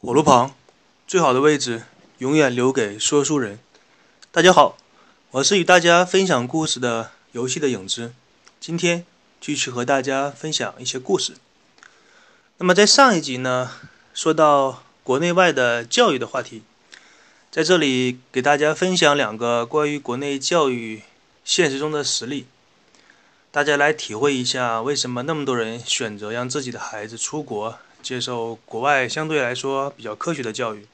火炉旁，最好的位置永远留给说书人。大家好，我是与大家分享故事的游戏的影子。今天继续和大家分享一些故事。那么在上一集呢，说到国内外的教育的话题，在这里给大家分享两个关于国内教育现实中的实例，大家来体会一下为什么那么多人选择让自己的孩子出国。接受国外相对来说比较科学的教育。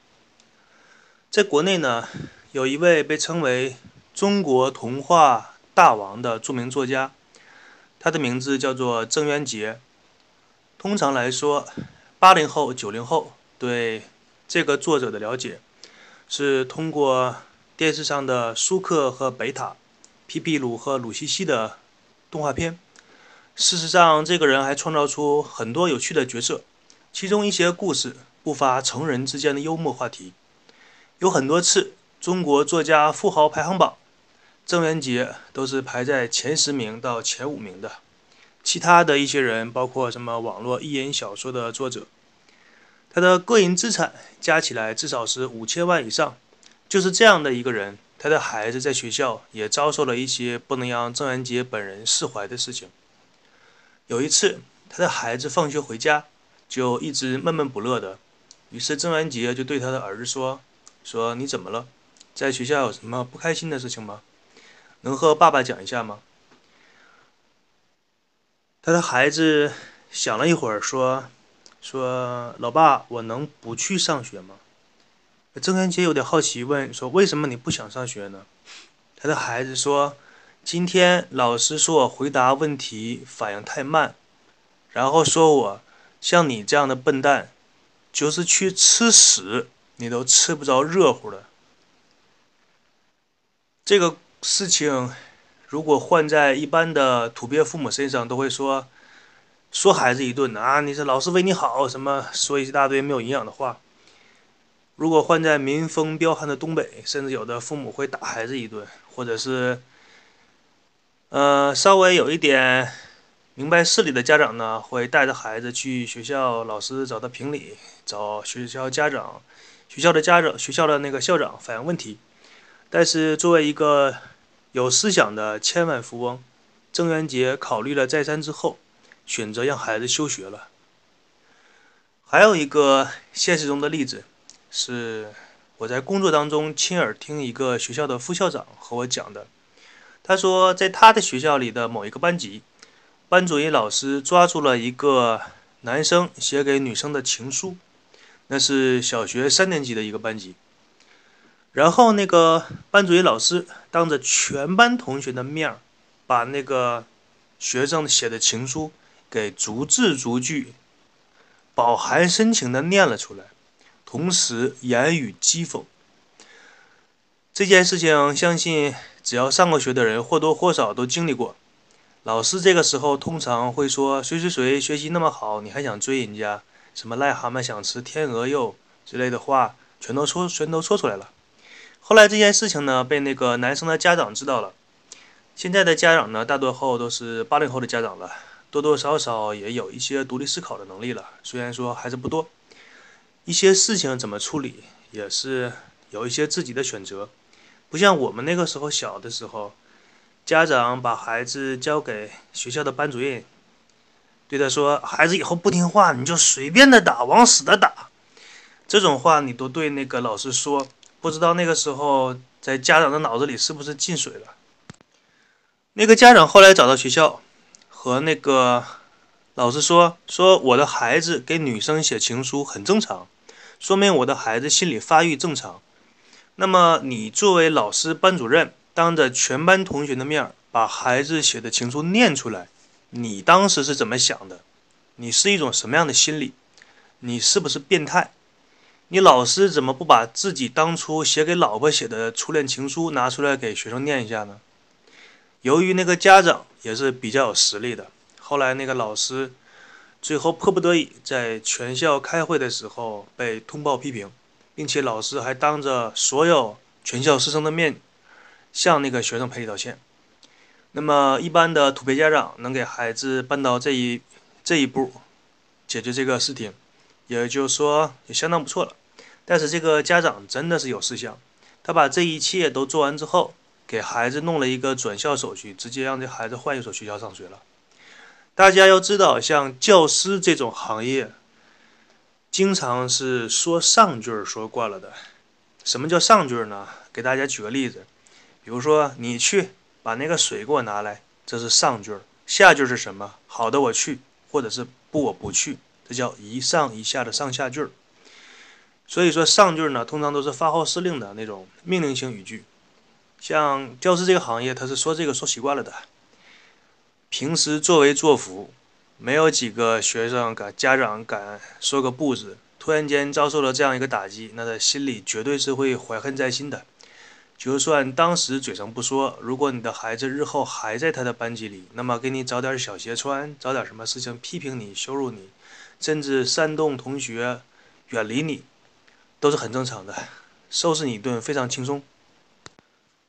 在国内呢，有一位被称为“中国童话大王”的著名作家，他的名字叫做郑渊洁。通常来说，八零后、九零后对这个作者的了解，是通过电视上的舒克和贝塔、皮皮鲁和鲁西西的动画片。事实上，这个人还创造出很多有趣的角色。其中一些故事不乏成人之间的幽默话题，有很多次中国作家富豪排行榜，郑渊洁都是排在前十名到前五名的。其他的一些人，包括什么网络意淫小说的作者，他的个人资产加起来至少是五千万以上。就是这样的一个人，他的孩子在学校也遭受了一些不能让郑渊洁本人释怀的事情。有一次，他的孩子放学回家。就一直闷闷不乐的，于是郑渊洁就对他的儿子说：“说你怎么了？在学校有什么不开心的事情吗？能和爸爸讲一下吗？”他的孩子想了一会儿，说：“说老爸，我能不去上学吗？”郑渊洁有点好奇，问：“说为什么你不想上学呢？”他的孩子说：“今天老师说我回答问题反应太慢，然后说我。”像你这样的笨蛋，就是去吃屎，你都吃不着热乎的。这个事情，如果换在一般的土鳖父母身上，都会说说孩子一顿啊，你是老师为你好，什么说一大堆没有营养的话。如果换在民风彪悍的东北，甚至有的父母会打孩子一顿，或者是，呃，稍微有一点。明白事理的家长呢，会带着孩子去学校，老师找他评理，找学校家长、学校的家长、学校的那个校长反映问题。但是作为一个有思想的千万富翁，郑渊洁考虑了再三之后，选择让孩子休学了。还有一个现实中的例子，是我在工作当中亲耳听一个学校的副校长和我讲的。他说，在他的学校里的某一个班级。班主任老师抓住了一个男生写给女生的情书，那是小学三年级的一个班级。然后那个班主任老师当着全班同学的面儿，把那个学生写的情书给逐字逐句、饱含深情的念了出来，同时言语讥讽。这件事情，相信只要上过学的人或多或少都经历过。老师这个时候通常会说：“谁谁谁学习那么好，你还想追人家？什么癞蛤蟆想吃天鹅肉之类的话，全都说全都说出来了。”后来这件事情呢，被那个男生的家长知道了。现在的家长呢，大多后都是八零后的家长了，多多少少也有一些独立思考的能力了，虽然说还是不多。一些事情怎么处理，也是有一些自己的选择，不像我们那个时候小的时候。家长把孩子交给学校的班主任，对他说：“孩子以后不听话，你就随便的打，往死的打。”这种话你都对那个老师说，不知道那个时候在家长的脑子里是不是进水了？那个家长后来找到学校，和那个老师说：“说我的孩子给女生写情书很正常，说明我的孩子心理发育正常。那么你作为老师、班主任。”当着全班同学的面把孩子写的情书念出来，你当时是怎么想的？你是一种什么样的心理？你是不是变态？你老师怎么不把自己当初写给老婆写的初恋情书拿出来给学生念一下呢？由于那个家长也是比较有实力的，后来那个老师最后迫不得已在全校开会的时候被通报批评，并且老师还当着所有全校师生的面。向那个学生赔礼道歉。那么，一般的土鳖家长能给孩子办到这一这一步，解决这个事情，也就是说也相当不错了。但是这个家长真的是有思想，他把这一切都做完之后，给孩子弄了一个转校手续，直接让这孩子换一所学校上学了。大家要知道，像教师这种行业，经常是说上句儿说惯了的。什么叫上句儿呢？给大家举个例子，比如说你去把那个水给我拿来，这是上句儿。下句是什么？好的，我去，或者是不，我不去，这叫一上一下的上下句儿。所以说上句呢，通常都是发号施令的那种命令性语句。像教师这个行业，他是说这个说习惯了的，平时作威作福，没有几个学生敢家长敢说个不字。突然间遭受了这样一个打击，那他心里绝对是会怀恨在心的。就算当时嘴上不说，如果你的孩子日后还在他的班级里，那么给你找点小鞋穿，找点什么事情批评你、羞辱你，甚至煽动同学远离你，都是很正常的，收拾你一顿非常轻松。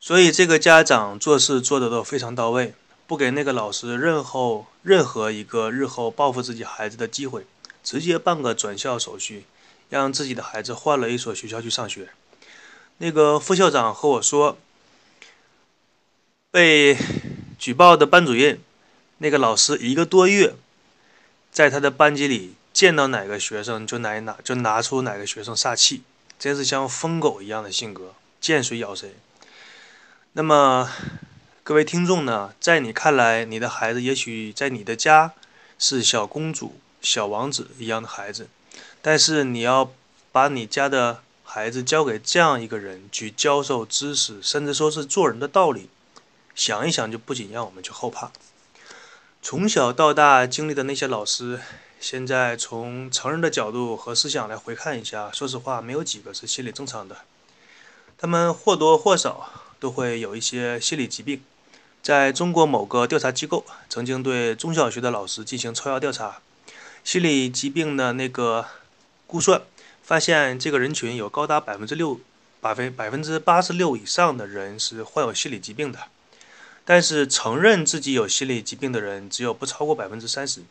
所以这个家长做事做得都非常到位，不给那个老师任何任何一个日后报复自己孩子的机会。直接办个转校手续，让自己的孩子换了一所学校去上学。那个副校长和我说，被举报的班主任，那个老师一个多月，在他的班级里见到哪个学生就拿哪就拿出哪个学生撒气，真是像疯狗一样的性格，见谁咬谁。那么各位听众呢，在你看来，你的孩子也许在你的家是小公主。小王子一样的孩子，但是你要把你家的孩子交给这样一个人去教授知识，甚至说是做人的道理，想一想就不仅让我们去后怕。从小到大经历的那些老师，现在从成人的角度和思想来回看一下，说实话，没有几个是心理正常的，他们或多或少都会有一些心理疾病。在中国某个调查机构曾经对中小学的老师进行抽样调查。心理疾病的那个估算发现，这个人群有高达百分之六、百分百分之八十六以上的人是患有心理疾病的，但是承认自己有心理疾病的人只有不超过百分之三十。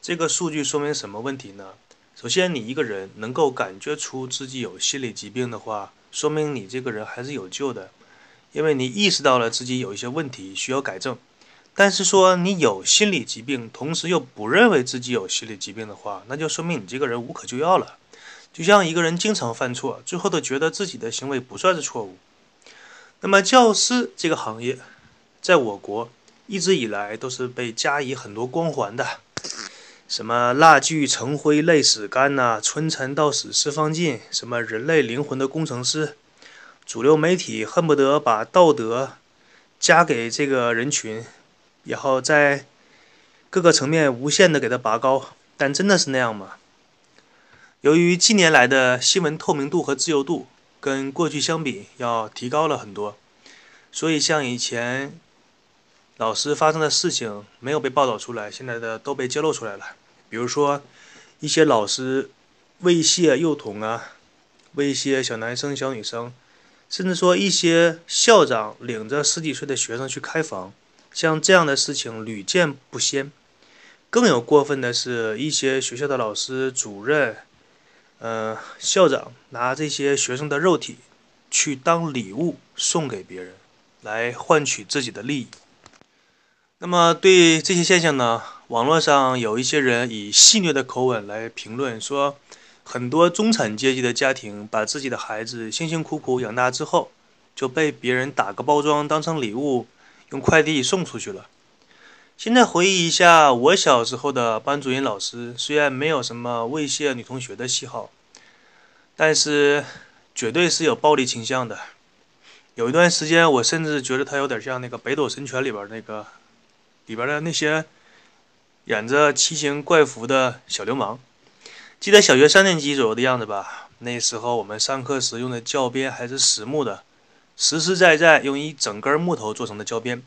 这个数据说明什么问题呢？首先，你一个人能够感觉出自己有心理疾病的话，说明你这个人还是有救的，因为你意识到了自己有一些问题需要改正。但是说你有心理疾病，同时又不认为自己有心理疾病的话，那就说明你这个人无可救药了。就像一个人经常犯错，最后都觉得自己的行为不算是错误。那么教师这个行业，在我国一直以来都是被加以很多光环的，什么蜡炬成灰泪始干呐，春蚕到死丝方尽，什么人类灵魂的工程师，主流媒体恨不得把道德加给这个人群。然后在各个层面无限的给他拔高，但真的是那样吗？由于近年来的新闻透明度和自由度跟过去相比要提高了很多，所以像以前老师发生的事情没有被报道出来，现在的都被揭露出来了。比如说一些老师猥亵幼童啊，猥亵小男生小女生，甚至说一些校长领着十几岁的学生去开房。像这样的事情屡见不鲜，更有过分的是一些学校的老师、主任、呃校长拿这些学生的肉体去当礼物送给别人，来换取自己的利益。那么对这些现象呢，网络上有一些人以戏谑的口吻来评论说，很多中产阶级的家庭把自己的孩子辛辛苦苦养大之后，就被别人打个包装当成礼物。用快递送出去了。现在回忆一下，我小时候的班主任老师，虽然没有什么猥亵女同学的喜好，但是绝对是有暴力倾向的。有一段时间，我甚至觉得他有点像那个《北斗神拳》里边那个里边的那些演着奇形怪服的小流氓。记得小学三年级左右的样子吧？那时候我们上课时用的教鞭还是实木的。实实在在用一整根木头做成的教鞭，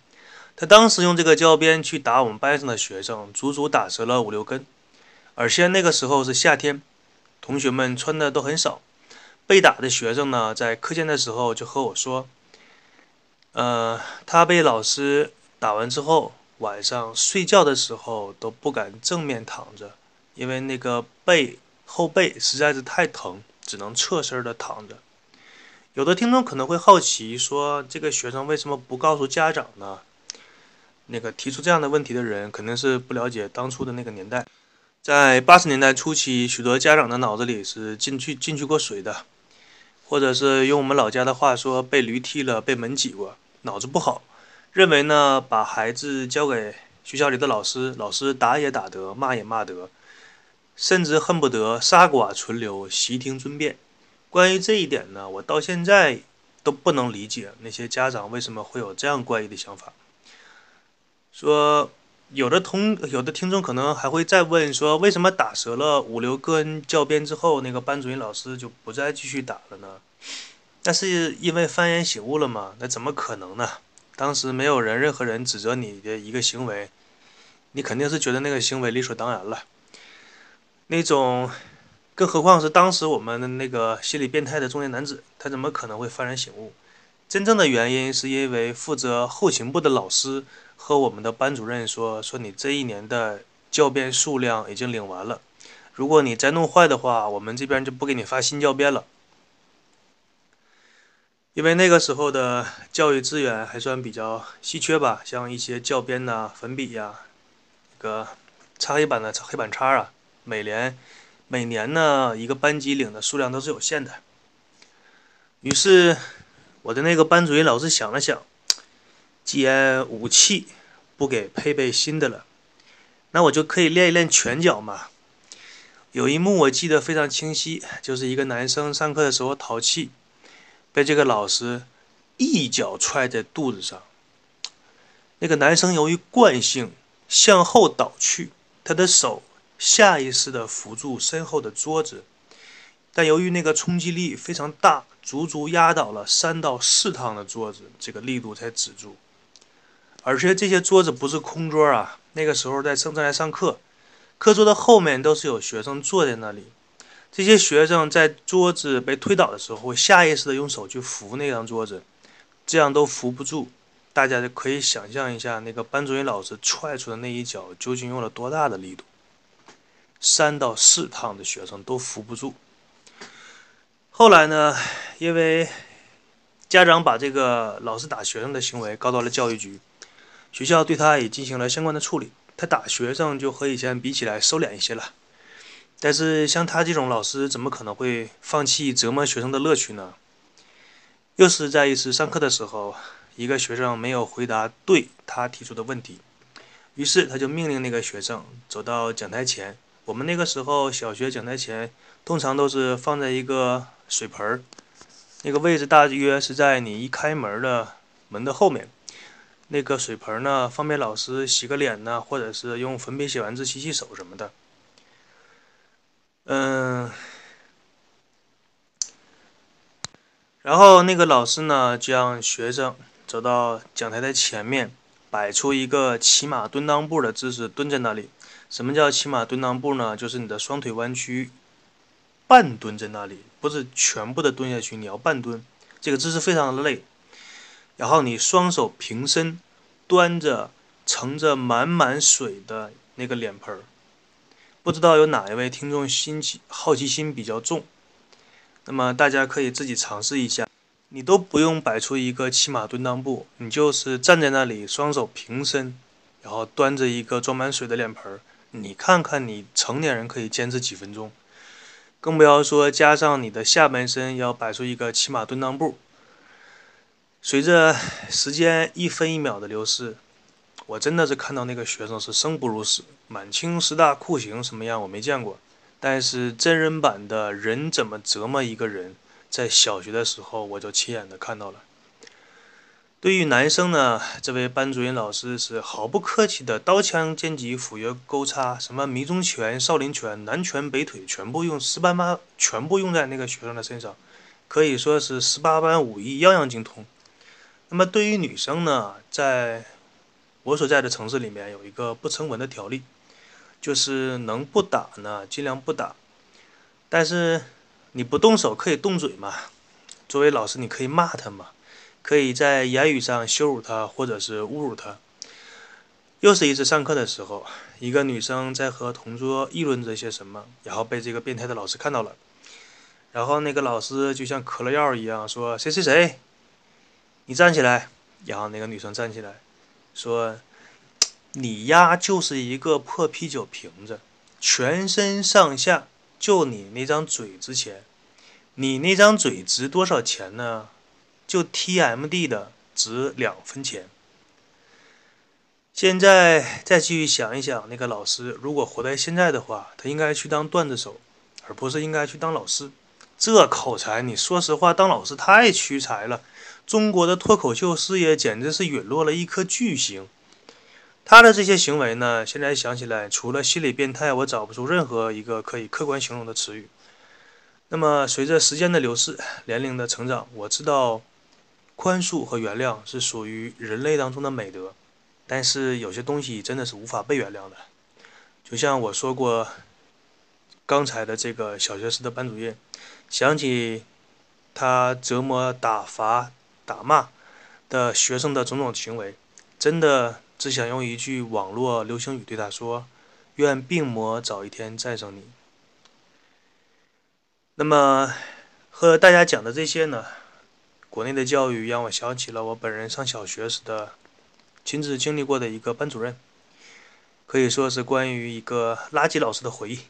他当时用这个胶鞭去打我们班上的学生，足足打折了五六根。而且那个时候是夏天，同学们穿的都很少。被打的学生呢，在课间的时候就和我说：“呃，他被老师打完之后，晚上睡觉的时候都不敢正面躺着，因为那个背后背实在是太疼，只能侧身的躺着。有的听众可能会好奇，说这个学生为什么不告诉家长呢？那个提出这样的问题的人，肯定是不了解当初的那个年代。在八十年代初期，许多家长的脑子里是进去进去过水的，或者是用我们老家的话说，被驴踢了，被门挤过，脑子不好，认为呢把孩子交给学校里的老师，老师打也打得，骂也骂得，甚至恨不得杀剐存留，悉听尊便。关于这一点呢，我到现在都不能理解那些家长为什么会有这样怪异的想法。说有的同有的听众可能还会再问说，为什么打折了五六根教鞭之后，那个班主任老师就不再继续打了呢？那是因为幡然醒悟了吗？那怎么可能呢？当时没有人任何人指责你的一个行为，你肯定是觉得那个行为理所当然了，那种。更何况是当时我们的那个心理变态的中年男子，他怎么可能会幡然醒悟？真正的原因是因为负责后勤部的老师和我们的班主任说：“说你这一年的教鞭数量已经领完了，如果你再弄坏的话，我们这边就不给你发新教鞭了。”因为那个时候的教育资源还算比较稀缺吧，像一些教鞭呐、粉笔呀、那个擦黑板的黑板擦啊、每年。每年呢，一个班级领的数量都是有限的。于是，我的那个班主任老师想了想，既然武器不给配备新的了，那我就可以练一练拳脚嘛。有一幕我记得非常清晰，就是一个男生上课的时候淘气，被这个老师一脚踹在肚子上。那个男生由于惯性向后倒去，他的手。下意识地扶住身后的桌子，但由于那个冲击力非常大，足足压倒了三到四趟的桌子，这个力度才止住。而且这些桌子不是空桌啊，那个时候在正在上课，课桌的后面都是有学生坐在那里。这些学生在桌子被推倒的时候，会下意识的用手去扶那张桌子，这样都扶不住。大家就可以想象一下，那个班主任老师踹出的那一脚究竟用了多大的力度。三到四趟的学生都扶不住。后来呢，因为家长把这个老师打学生的行为告到了教育局，学校对他也进行了相关的处理。他打学生就和以前比起来收敛一些了。但是像他这种老师，怎么可能会放弃折磨学生的乐趣呢？又是在一次上课的时候，一个学生没有回答对他提出的问题，于是他就命令那个学生走到讲台前。我们那个时候小学讲台前通常都是放在一个水盆儿，那个位置大约是在你一开门的门的后面。那个水盆呢，方便老师洗个脸呢，或者是用粉笔写完字洗洗手什么的。嗯，然后那个老师呢，就让学生走到讲台的前面，摆出一个骑马蹲裆步的姿势，蹲在那里。什么叫骑马蹲裆步呢？就是你的双腿弯曲，半蹲在那里，不是全部的蹲下去，你要半蹲，这个姿势非常的累。然后你双手平伸，端着盛着满满水的那个脸盆儿。不知道有哪一位听众心起好奇心比较重，那么大家可以自己尝试一下，你都不用摆出一个骑马蹲裆步，你就是站在那里，双手平伸，然后端着一个装满水的脸盆儿。你看看，你成年人可以坚持几分钟，更不要说加上你的下半身要摆出一个骑马蹲裆步。随着时间一分一秒的流逝，我真的是看到那个学生是生不如死。满清十大酷刑什么样我没见过，但是真人版的人怎么折磨一个人，在小学的时候我就亲眼的看到了。对于男生呢，这位班主任老师是毫不客气的，刀枪剑戟斧钺钩叉，什么迷踪拳、少林拳、南拳北腿，全部用十八般，全部用在那个学生的身上，可以说是十八般武艺样样精通。那么对于女生呢，在我所在的城市里面有一个不成文的条例，就是能不打呢尽量不打，但是你不动手可以动嘴嘛，作为老师你可以骂他嘛。可以在言语上羞辱他，或者是侮辱他。又是一次上课的时候，一个女生在和同桌议论着些什么，然后被这个变态的老师看到了。然后那个老师就像嗑了药一样说：“谁谁谁，你站起来。”然后那个女生站起来说：“你呀，就是一个破啤酒瓶子，全身上下就你那张嘴值钱。你那张嘴值多少钱呢？就 TMD 的值两分钱。”现在再继续想一想，那个老师如果活在现在的话，他应该去当段子手，而不是应该去当老师。这口才，你说实话，当老师太屈才了。中国的脱口秀事业简直是陨落了一颗巨星。他的这些行为呢，现在想起来，除了心理变态，我找不出任何一个可以客观形容的词语。那么，随着时间的流逝，年龄的成长，我知道，宽恕和原谅是属于人类当中的美德。但是有些东西真的是无法被原谅的，就像我说过，刚才的这个小学时的班主任，想起他折磨、打罚、打骂的学生的种种行为，真的只想用一句网络流行语对他说：“愿病魔早一天战胜你。”那么和大家讲的这些呢，国内的教育让我想起了我本人上小学时的。亲自经历过的一个班主任，可以说是关于一个垃圾老师的回忆。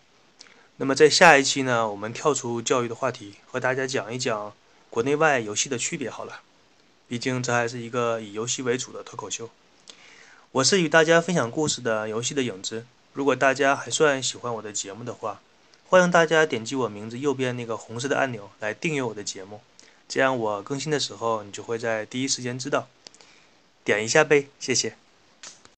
那么在下一期呢，我们跳出教育的话题，和大家讲一讲国内外游戏的区别好了。毕竟这还是一个以游戏为主的脱口秀。我是与大家分享故事的游戏的影子。如果大家还算喜欢我的节目的话，欢迎大家点击我名字右边那个红色的按钮来订阅我的节目，这样我更新的时候你就会在第一时间知道。点一下呗，谢谢。